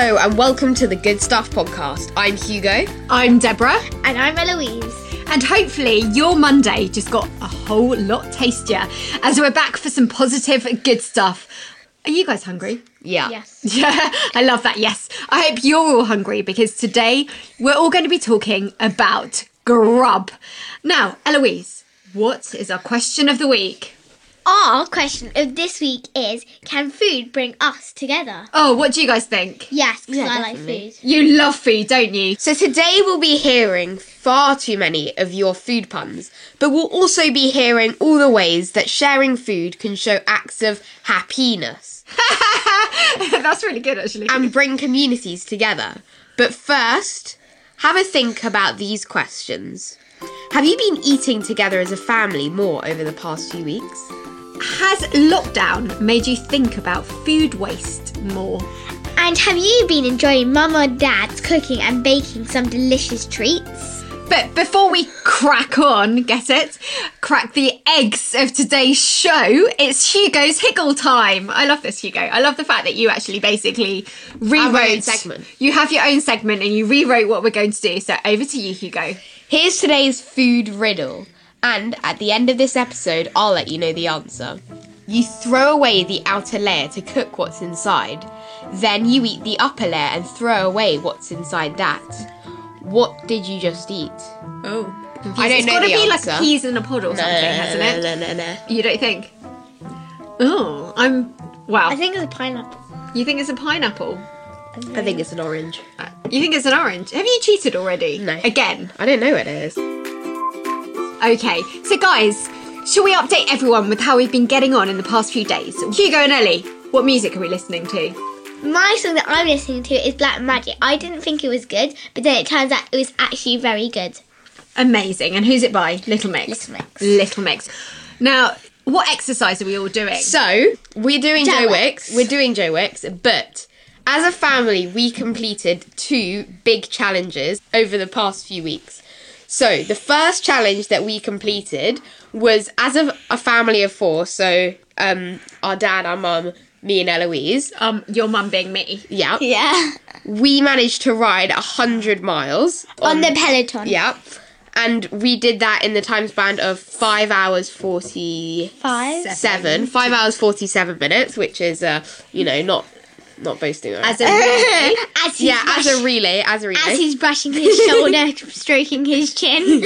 Hello and welcome to the Good Stuff podcast. I'm Hugo. I'm Deborah, And I'm Eloise. and hopefully your Monday just got a whole lot tastier as we're back for some positive, good stuff. Are you guys hungry? Yeah. Yes. Yeah, I love that. Yes. I hope you're all hungry because today we're all going to be talking about grub. Now, Eloise, what is our question of the week? Our question of this week is Can food bring us together? Oh, what do you guys think? Yes, because Yeah, I like food. You love food, don't you? So today we'll be hearing far too many of your food puns, but we'll also be hearing all the ways that sharing food can show acts of happiness That's really good, actually. and bring communities together. But first, have a think about these questions. Have you been eating together as a family more over the past few weeks? Has lockdown made you think about food waste more? And have you been enjoying Mum or Dad's cooking and baking some delicious treats? But before we crack on, get it? Crack the eggs of today's show, it's Hugo's Higgle time. I love this, Hugo. I love the fact that you actually basically rewrote. Our own segment. You have your own segment and you rewrote what we're going to do. So over to you, Hugo. Here's today's food riddle, and at the end of this episode, I'll let you know the answer. You throw away the outer layer to cook what's inside, then you eat the upper layer and throw away what's inside that. What did you just eat? Oh. I don't it's know got to the be like peas in a pod or something, hasn't it? No, no, no. You don't think? Oh, I'm. Wow. I think it's a pineapple. you think it's a pineapple? I think it's an orange. Uh, you think it's an orange? Have you cheated already? No. Again? I don't know what it is. Okay, so guys, shall we update everyone with how we've been getting on in the past few days? Hugo and Ellie, what music are we listening to? My song that I'm listening to is Black Magic. I didn't think it was good, but then it turns out it was actually very good. Amazing. And who's it by? Little Mix. Little Mix. Little Mix. Now, what exercise are we all doing? So, we're doing Joe Joe Wicks. Wicks. We're doing Joe Wicks, but as a family, we completed two big challenges over the past few weeks. So, the first challenge that we completed was as a, a family of four, so um, our dad, our mum, me, and Eloise. Um, your mum being me. Yeah. Yeah. We managed to ride a 100 miles On the Peloton. Yeah. And we did that in the time span of 5 hours 47, Five. 5 hours 47 minutes, which is, uh, you know, not not boasting. or As a relay. As yeah, as a relay, as a relay. as he's brushing his shoulder, stroking his chin.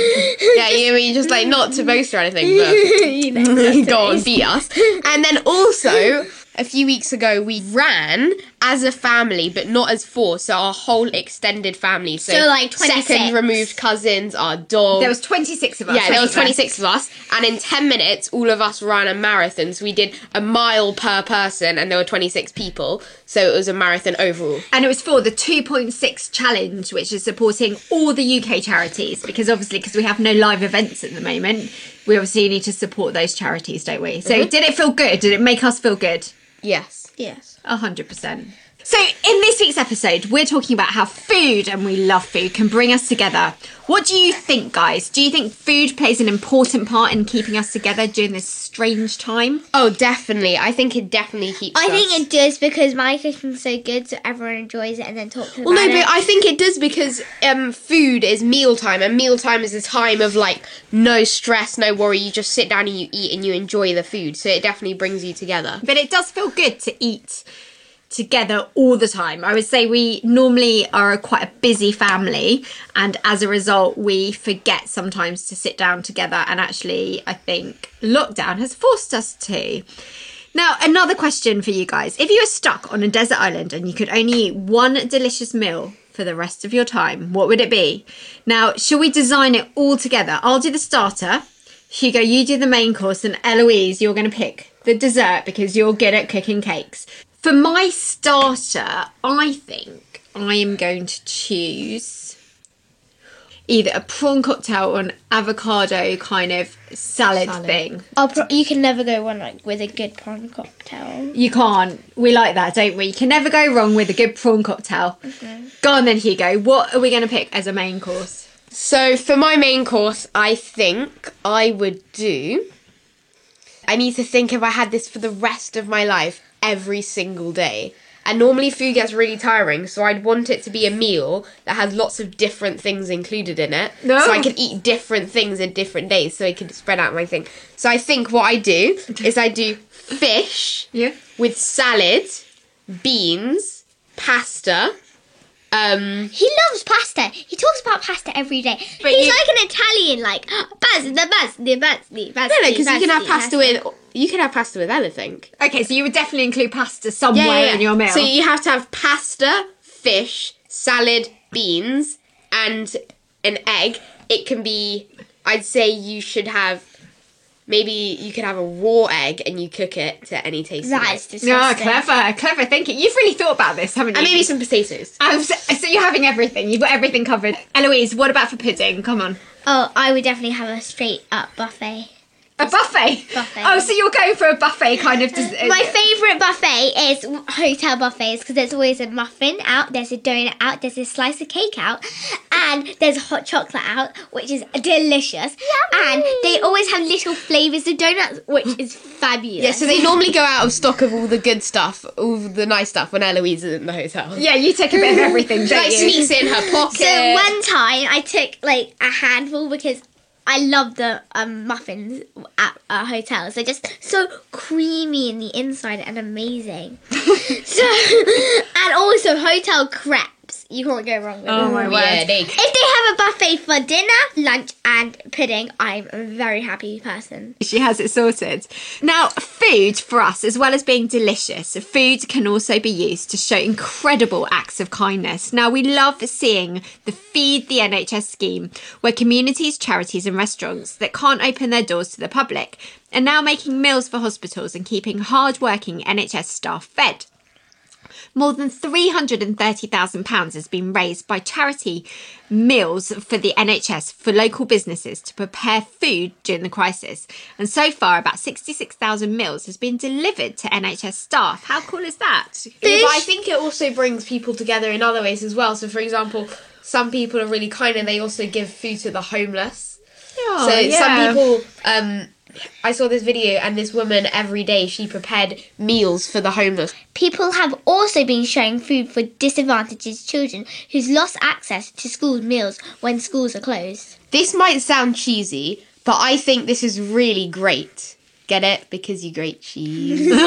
yeah, you mean just like not to boast or anything, but you know, go on, beat us. And then also, a few weeks ago, we ran as a family, but not as four. So our whole extended family. So, So, like, 26. second removed cousins, our dog. There was 26 of us. yeah, there was 26. 26 of us, and in 10 minutes, all of us ran a marathon. So we did a mile per person, and there were 26 people. So it was a marathon overall. And it was for the 2.6 challenge, which is supporting all the UK charities. Because obviously, because we have no live events at the moment, we obviously need to support those charities, don't we? So, mm-hmm. did it feel good? Did it make us feel good? Yes. Yes. A hundred percent. So, in this week's episode, we're talking about how food, and we love food, can bring us together. What do you think, guys? Do you think food plays an important part in keeping us together during this strange time? Oh, definitely. I think it definitely keeps. I us. think it does because my cooking's so good, so everyone enjoys it and then talks about it. Well, no, it. but I think it does because um, food is mealtime, and mealtime is a time of like no stress, no worry. You just sit down and you eat and you enjoy the food. So it definitely brings you together. But it does feel good to eat together all the time. I would say we normally are a quite a busy family, and as a result, we forget sometimes to sit down together. And actually, I think lockdown has forced us to. Now, another question for you guys. If you were stuck on a desert island and you could only eat one delicious meal for the rest of your time, what would it be? Now, shall we design it all together? I'll do the starter. Hugo, you do the main course, and Eloise, you're going to pick the dessert because you're good at cooking cakes. For my starter, I think I am going to choose either a prawn cocktail or an avocado kind of salad, Salad. thing. I'll pro- you can never go wrong like with a good prawn cocktail. You can't. We like that, don't we? You can never go wrong with a good prawn cocktail. Mm-hmm. Go on then, Hugo. What are we going to pick as a main course? So for my main course, I think I would do. I need to think if I had this for the rest of my life, every single day. And normally food gets really tiring, so I'd want it to be a meal that has lots of different things included in it. No. So I could eat different things in different days so I could spread out my thing. So I think what I do is I do fish Yeah. with salad, beans, pasta. Um, He loves pasta. He talks about pasta every day. But He's you- like an Italian, like pasta, pasta, pasta, pasta. no, no, because you can have pasta with you can have pasta with anything. Okay, so you would definitely include pasta somewhere in your meal. So you have to have pasta, fish, salad, beans, and an egg. It can be. I'd say you should have. Maybe you could have a raw egg and you cook it to any taste. you That is like. no, clever, clever thinking. You've really thought about this, haven't you? And maybe some potatoes. Um, so, so you're having everything. You've got everything covered. Eloise, what about for pudding? Come on. Oh, I would definitely have a straight up buffet. A buffet. Buffet. Oh, so you're going for a buffet kind of. Des- uh, My favourite buffet is hotel buffets because there's always a muffin out, there's a donut out, there's a slice of cake out, and there's hot chocolate out, which is delicious. And they always have little flavours of donuts, which is fabulous. Yeah, so they normally go out of stock of all the good stuff, all the nice stuff when Eloise is in the hotel. Yeah, you take a bit of everything, She don't like you? sneaks in her pocket. So one time I took like a handful because I love the um, muffins at uh, hotels. They're just so creamy in the inside and amazing. so and also hotel crepes. You can't go wrong with Oh them. my word. yeah, they. If they have a buffet for dinner, lunch, and pudding, I'm a very happy person. She has it sorted. Now, food for us, as well as being delicious, food can also be used to show incredible acts of kindness. Now, we love seeing the Feed the NHS scheme, where communities, charities, and restaurants that can't open their doors to the public are now making meals for hospitals and keeping hard-working NHS staff fed. More than £330,000 has been raised by charity meals for the NHS for local businesses to prepare food during the crisis. And so far, about 66,000 meals has been delivered to NHS staff. How cool is that? Yeah, I think it also brings people together in other ways as well. So, for example, some people are really kind and they also give food to the homeless. Oh, so yeah. some people, um, I saw this video and this woman every day she prepared meals for the homeless. People have also been sharing food for disadvantaged children who's lost access to school meals when schools are closed. This might sound cheesy, but I think this is really great. Get it? Because you grate cheese. Here's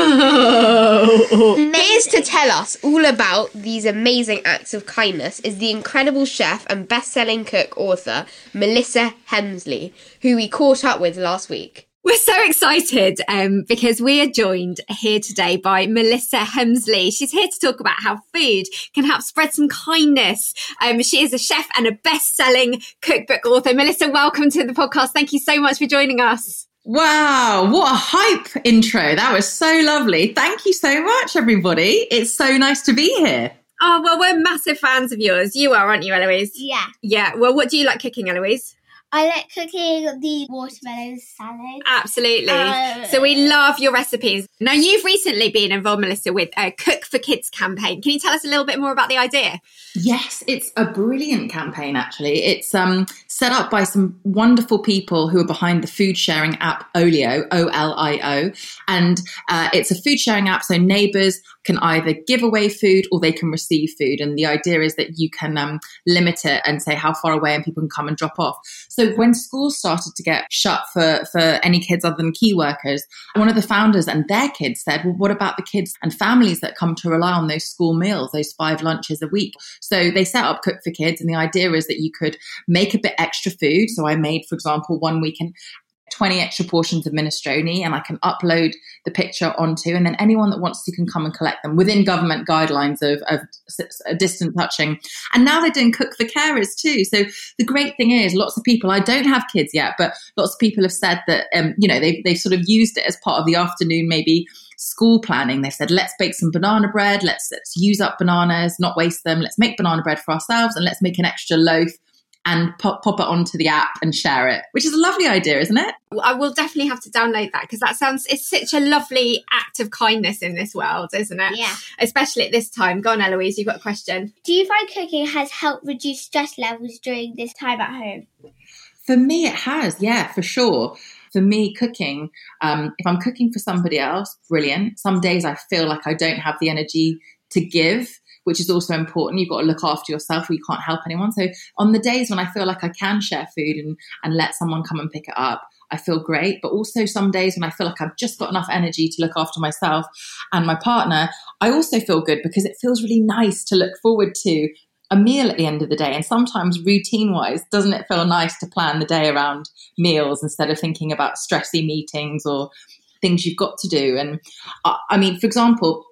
to tell us all about these amazing acts of kindness is the incredible chef and best-selling cook author Melissa Hemsley, who we caught up with last week. We're so excited um, because we are joined here today by Melissa Hemsley. She's here to talk about how food can help spread some kindness. Um, she is a chef and a best-selling cookbook author. Melissa, welcome to the podcast. Thank you so much for joining us. Wow, what a hype intro. That was so lovely. Thank you so much, everybody. It's so nice to be here. Oh, well, we're massive fans of yours. You are, aren't you, Eloise? Yeah. Yeah. Well, what do you like cooking, Eloise? I like cooking the watermelon salad. Absolutely. Uh, so we love your recipes. Now, you've recently been involved, Melissa, with a Cook for Kids campaign. Can you tell us a little bit more about the idea? Yes, it's a brilliant campaign, actually. It's um, set up by some wonderful people who are behind the food sharing app Olio, O L I O. And uh, it's a food sharing app, so neighbors can either give away food or they can receive food. And the idea is that you can um, limit it and say how far away and people can come and drop off. So when schools started to get shut for, for any kids other than key workers, one of the founders and their kids said, well, what about the kids and families that come to rely on those school meals, those five lunches a week? So they set up Cook for Kids, and the idea is that you could make a bit extra food. So I made, for example, one weekend 20 extra portions of minestrone and I can upload the picture onto and then anyone that wants to can come and collect them within government guidelines of, of distant touching. And now they're doing cook for carers too. So the great thing is lots of people, I don't have kids yet, but lots of people have said that, um, you know, they've, they've sort of used it as part of the afternoon, maybe school planning. They said, let's bake some banana bread. Let's, let's use up bananas, not waste them. Let's make banana bread for ourselves and let's make an extra loaf and pop, pop it onto the app and share it, which is a lovely idea, isn't it? I will definitely have to download that because that sounds it's such a lovely act of kindness in this world, isn't it? Yeah. Especially at this time. Go on, Eloise, you've got a question. Do you find cooking has helped reduce stress levels during this time at home? For me, it has, yeah, for sure. For me, cooking, um, if I'm cooking for somebody else, brilliant. Some days I feel like I don't have the energy to give which is also important. You've got to look after yourself We can't help anyone. So on the days when I feel like I can share food and, and let someone come and pick it up, I feel great. But also some days when I feel like I've just got enough energy to look after myself and my partner, I also feel good because it feels really nice to look forward to a meal at the end of the day. And sometimes routine wise, doesn't it feel nice to plan the day around meals instead of thinking about stressy meetings or things you've got to do? And I, I mean, for example,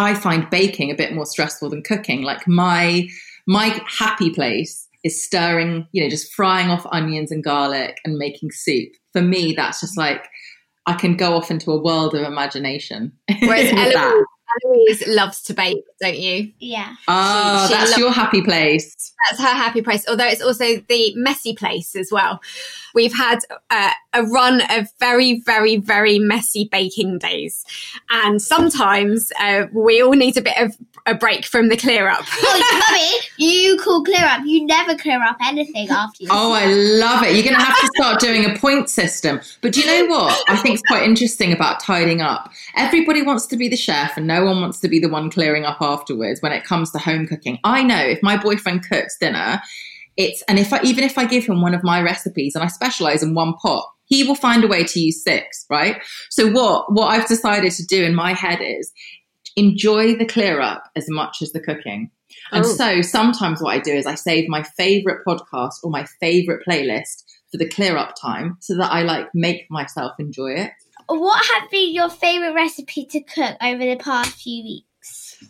I find baking a bit more stressful than cooking. Like my my happy place is stirring, you know, just frying off onions and garlic and making soup. For me, that's just like I can go off into a world of imagination. Whereas Eloise, Eloise loves to bake, don't you? Yeah. Oh, She- she that's your happy place. That's her happy place, although it's also the messy place as well. We've had uh, a run of very, very, very messy baking days. And sometimes uh, we all need a bit of a break from the clear up. Oh, mummy, you call clear up. You never clear up anything after you. Oh, I love it. You're going to have to start doing a point system. But do you know what? I think it's quite interesting about tidying up. Everybody wants to be the chef and no one wants to be the one clearing up afterwards when it comes to home cooking. I know if my boyfriend cooks dinner, it's, and if I, even if I give him one of my recipes and I specialize in one pot, he will find a way to use six, right? So what, what I've decided to do in my head is enjoy the clear up as much as the cooking. And Oh. so sometimes what I do is I save my favorite podcast or my favorite playlist for the clear up time so that I like make myself enjoy it. What has been your favourite recipe to cook over the past few weeks?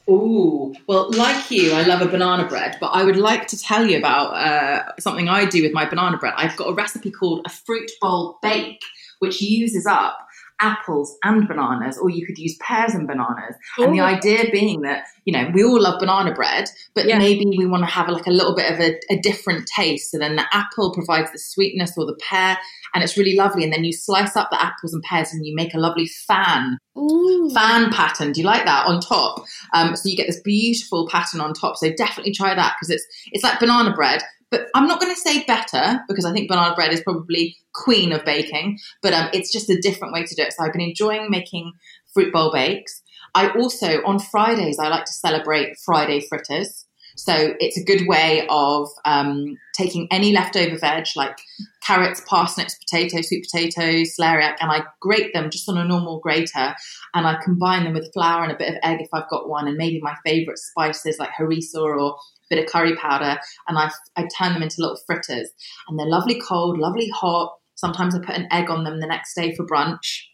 Ooh, well, like you, I love a banana bread, but I would like to tell you about uh, something I do with my banana bread. I've got a recipe called a fruit bowl bake, which uses up apples and bananas, or you could use pears and bananas. And the idea being that, you know, we all love banana bread, but Yeah. maybe we want to have like a little bit of a, a different taste. So then the apple provides the sweetness or the pear, and it's really lovely. And then you slice up the apples and pears and you make a lovely fan Ooh. fan pattern. Do you like that on top? Um, so you get this beautiful pattern on top. So definitely try that because it's it's like banana bread. But I'm not going to say better because I think banana bread is probably queen of baking. But um, it's just a different way to do it. So I've been enjoying making fruit bowl bakes. I also on Fridays I like to celebrate Friday fritters. So it's a good way of um, taking any leftover veg like carrots, parsnips, potatoes, sweet potatoes, celeriac, and I grate them just on a normal grater, and I combine them with flour and a bit of egg if I've got one, and maybe my favourite spices like harissa or bit of curry powder, and I I turn them into little fritters, and they're lovely cold, lovely hot. Sometimes I put an egg on them the next day for brunch.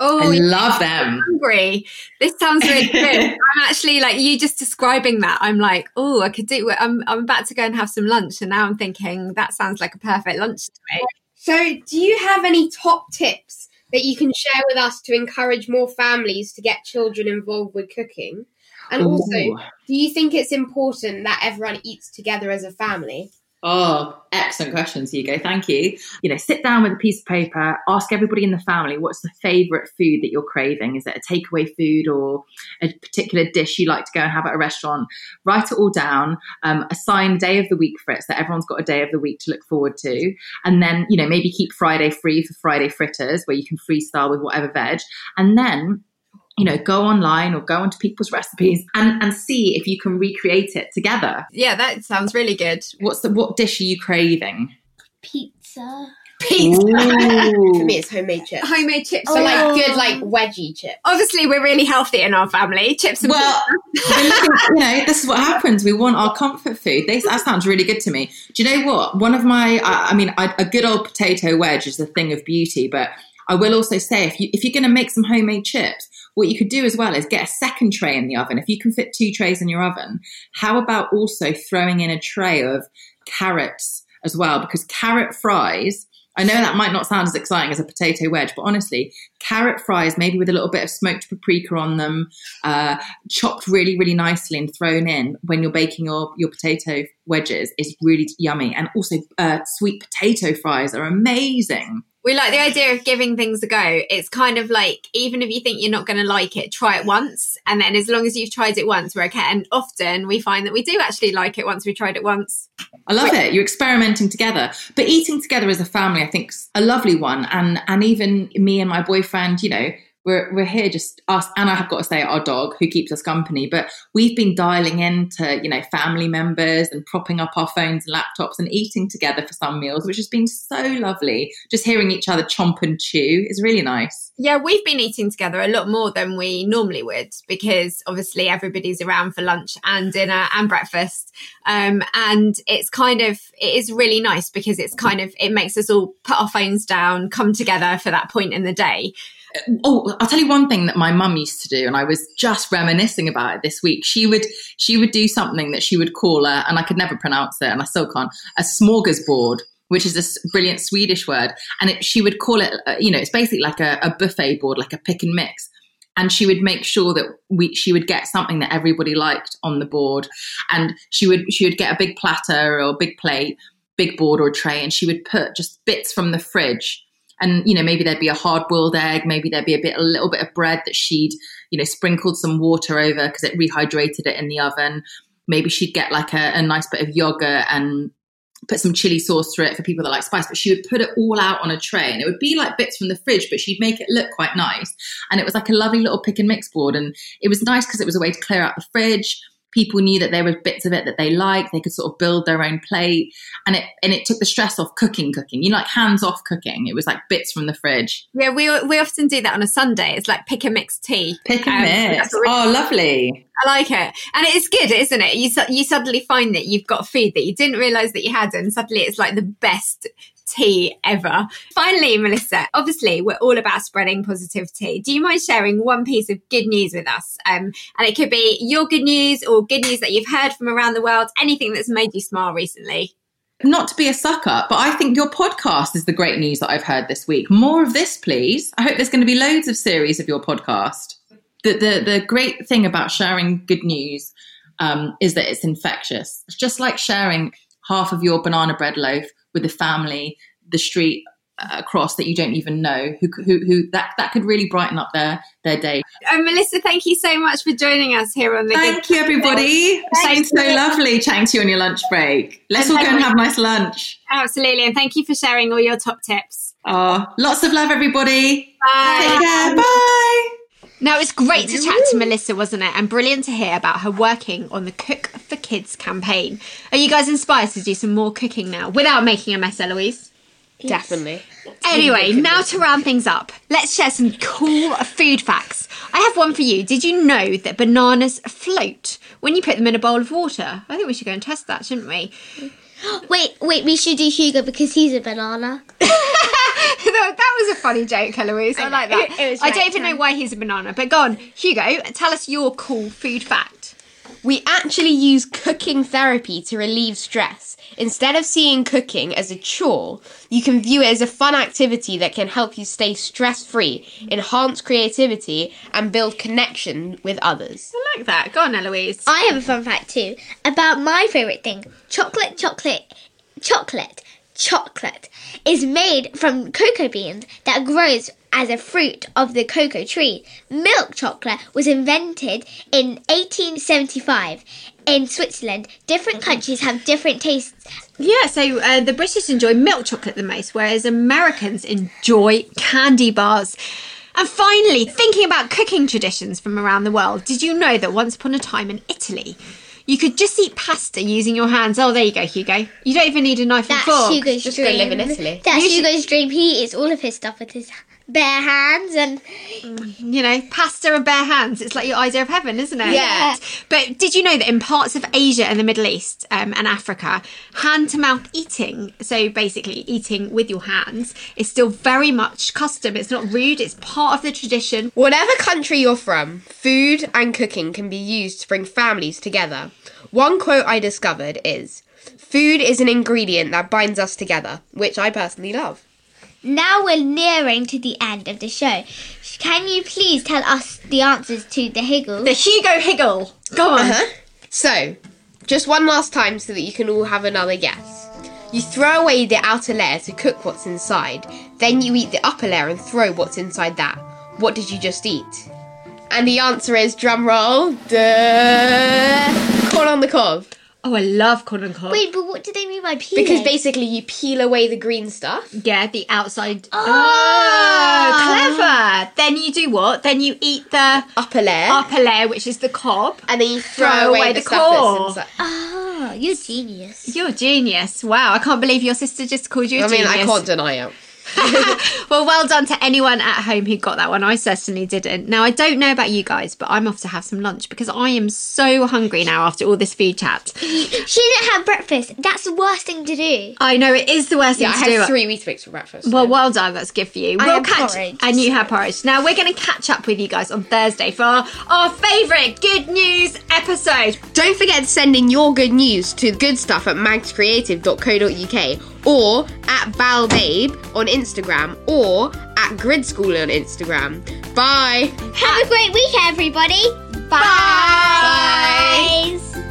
Oh, I love them. hungry. This sounds really good. I'm actually like you just describing that. I'm like, oh, I could do. I'm I'm about to go and have some lunch, and now I'm thinking that sounds like a perfect lunch to me. So, do you have any top tips that you can share with us to encourage more families to get children involved with cooking? And also, do you think it's important that everyone eats together as a family? Oh, excellent questions, Hugo. Thank you. You know, sit down with a piece of paper, ask everybody in the family what's the favourite food that you're craving. Is it a takeaway food or a particular dish you like to go and have at a restaurant? Write it all down, um, assign a day of the week for it so that everyone's got a day of the week to look forward to. And then, you know, maybe keep Friday free for Friday fritters where you can freestyle with whatever veg. And then you know, go online or go onto people's recipes and, and see if you can recreate it together. Yeah, that sounds really good. What's the what dish are you craving? Pizza. Pizza, For me, it's homemade chips. homemade chips. So, are like, Oh. good, like, wedgie chips. obviously we're really healthy in our family. Chips and Well, looking, you know, this is what happens. We want our comfort food. This, that sounds really good to me. Do you know what? One of my, I, I mean, I, a good old potato wedge is a thing of beauty. But I will also say, if you if you're going to make some homemade chips, what you could do as well is get a second tray in the oven. If you can fit two trays in your oven, how about also throwing in a tray of carrots as well? Because carrot fries. I know that might not sound as exciting as a potato wedge, but honestly, carrot fries, maybe with a little bit of smoked paprika on them, uh, chopped really, really nicely and thrown in when you're baking your, your potato wedges is really yummy. And also, uh, sweet potato fries are amazing. We like the idea of giving things a go. It's kind of like even if you think you're not going to like it, try it once, and then as long as you've tried it once, we're okay. And often we find that we do actually like it once we tried it once. I love it. You're experimenting together, but eating together as a family, I think, a lovely one. And and even me and my boyfriend, you know, we're we're here just us and I have got to say our dog who keeps us company. But we've been dialing in to you know family members and propping up our phones and laptops and eating together for some meals, which has been so lovely. Just hearing each other chomp and chew is really nice. Yeah, we've been eating together a lot more than we normally would because obviously everybody's around for lunch and dinner and breakfast. Um, and it's kind of, it is really nice because it's kind of, it makes us all put our phones down, come together for that point in the day. Oh, I'll tell you one thing that my mum used to do, and I was just reminiscing about it this week. She would she would do something that she would call a, and I could never pronounce it, and I still can't, a smorgasbord, which is a brilliant Swedish word, and it, she would call it, uh, you know, it's basically like a, a buffet board, like a pick and mix. And she would make sure that we she would get something that everybody liked on the board, and she would she would get a big platter or a big plate, big board or tray, and she would put just bits from the fridge and you know maybe there'd be a hard boiled egg maybe there'd be a bit a little bit of bread that she'd you know sprinkled some water over because it rehydrated it in the oven. Maybe she'd get like a, a nice bit of yogurt and put some chili sauce through it for people that like spice but she would put it all out on a tray. And it would be like bits from the fridge but she'd make it look quite nice. And it was like a lovely little pick and mix board. And it was nice because it was a way to clear out the fridge people knew that there were bits of it that they liked they could sort of build their own plate and it and it took the stress off cooking cooking you know like hands off cooking it was like bits from the fridge Yeah, we, we often do that on a Sunday. It's like pick a mix tea. pick and Um, mix really- oh lovely I like it, and it's good, isn't it? You su- you suddenly find that you've got food that you didn't realize that you had, and suddenly it's like the best tea ever. Finally, Melissa, obviously we're all about spreading positivity. Do you mind sharing one piece of good news with us? Um, and it could be your good news or good news that you've heard from around the world. Anything that's made you smile recently. not to be a sucker, but I think your podcast is the great news that I've heard this week. More of this, please. I hope there's going to be loads of series of your podcast. The the, the great thing about sharing good news um, is that it's infectious. It's just like sharing half of your banana bread loaf with the family, the street uh, across that you don't even know, who who, who that that could really brighten up their their day. Melissa, thank you so much for joining us here on the. Thank you, everybody. It's been so lovely chatting to you on your lunch break. Let's all go and have a nice lunch. Absolutely, and thank you for sharing all your top tips. Oh, lots of love, everybody. Bye. Take care. Bye. Now, it's great to chat to Melissa, wasn't it? And brilliant to hear about her working on the Cook for Kids campaign. Are you guys inspired to do some more cooking now without making a mess, Eloise? Definitely. Anyway, now to round things up, let's share some cool food facts. I have one for you. Did you know that bananas float when you put them in a bowl of water? I think we should go and test that, shouldn't we? Wait, wait, we should do Hugo because he's a banana. that that was a funny joke, Eloise. I, like that. It- it was I don't right even know um, why he's a banana, but go on, Hugo, tell us your cool food fact. We actually use cooking therapy to relieve stress. Instead of seeing cooking as a chore, you can view it as a fun activity that can help you stay stress free, enhance creativity, and build connection with others. I like that. Go on, Eloise. I have a fun fact too about my favorite thing chocolate, chocolate, chocolate, chocolate is made from cocoa beans that grows as a fruit of the cocoa tree. Milk chocolate was invented in 1875 in Switzerland. Different countries have different tastes. Yeah, so uh, the British enjoy milk chocolate the most, whereas Americans enjoy candy bars. And finally, thinking about cooking traditions from around the world, did you know that once upon a time in Italy, you could just eat pasta using your hands? Oh, there you go, Hugo. You don't even need a knife That's and fork. Hugo's Just go dream. live in Italy. That's You should- Hugo's dream. He eats all of his stuff with his bare hands and you know, pasta and bare hands. It's like your idea of heaven, isn't it? Yeah. But did you know that in parts of Asia and the Middle East um, and Africa, hand to mouth eating, so basically eating with your hands, is still very much custom. It's not rude, it's part of the tradition. Whatever country you're from, food and cooking can be used to bring families together. One quote I discovered is Food is an ingredient that binds us together, which I personally love. Now we're nearing to the end of the show. Can you please tell us the answers to the Higgle? The Hugo Higgle. Go on. Uh-huh. So, just one last time so that you can all have another guess. You throw away the outer layer to cook what's inside, then you eat the upper layer and throw what's inside that. What did you just eat? And the answer is drum roll. Duh. Corn on the cob. Oh, I love corn and cob. Wait, but what do they mean by peel? Because basically you peel away the green stuff. Yeah, the outside. Oh. clever. Then you do what? Then you eat the Upper layer. upper layer, which is the cob. and then you throw, Throw away, away the, the core. inside. Oh, you're genius. You're genius. Wow, I can't believe your sister just called you a I mean, genius. I can't deny it. well, well done to anyone at home who got that one. I certainly didn't. Now, I don't know about you guys, but I'm off to have some lunch because I am so hungry now after all this food chat. She didn't have breakfast. That's the worst thing to do. I know it is the worst Yeah, I thing to do. had three Weetabix for breakfast. Well, so- well done. That's good for you. I we'll catch porridge. and you have porridge. Now we're going to catch up with you guys on Thursday for our, our favourite good news episode. Don't forget to send in your good news to goodstuff at magscreative.co.uk or at balbabe on Instagram or at grid school on Instagram. Bye. Have a great week, everybody. Bye. Bye.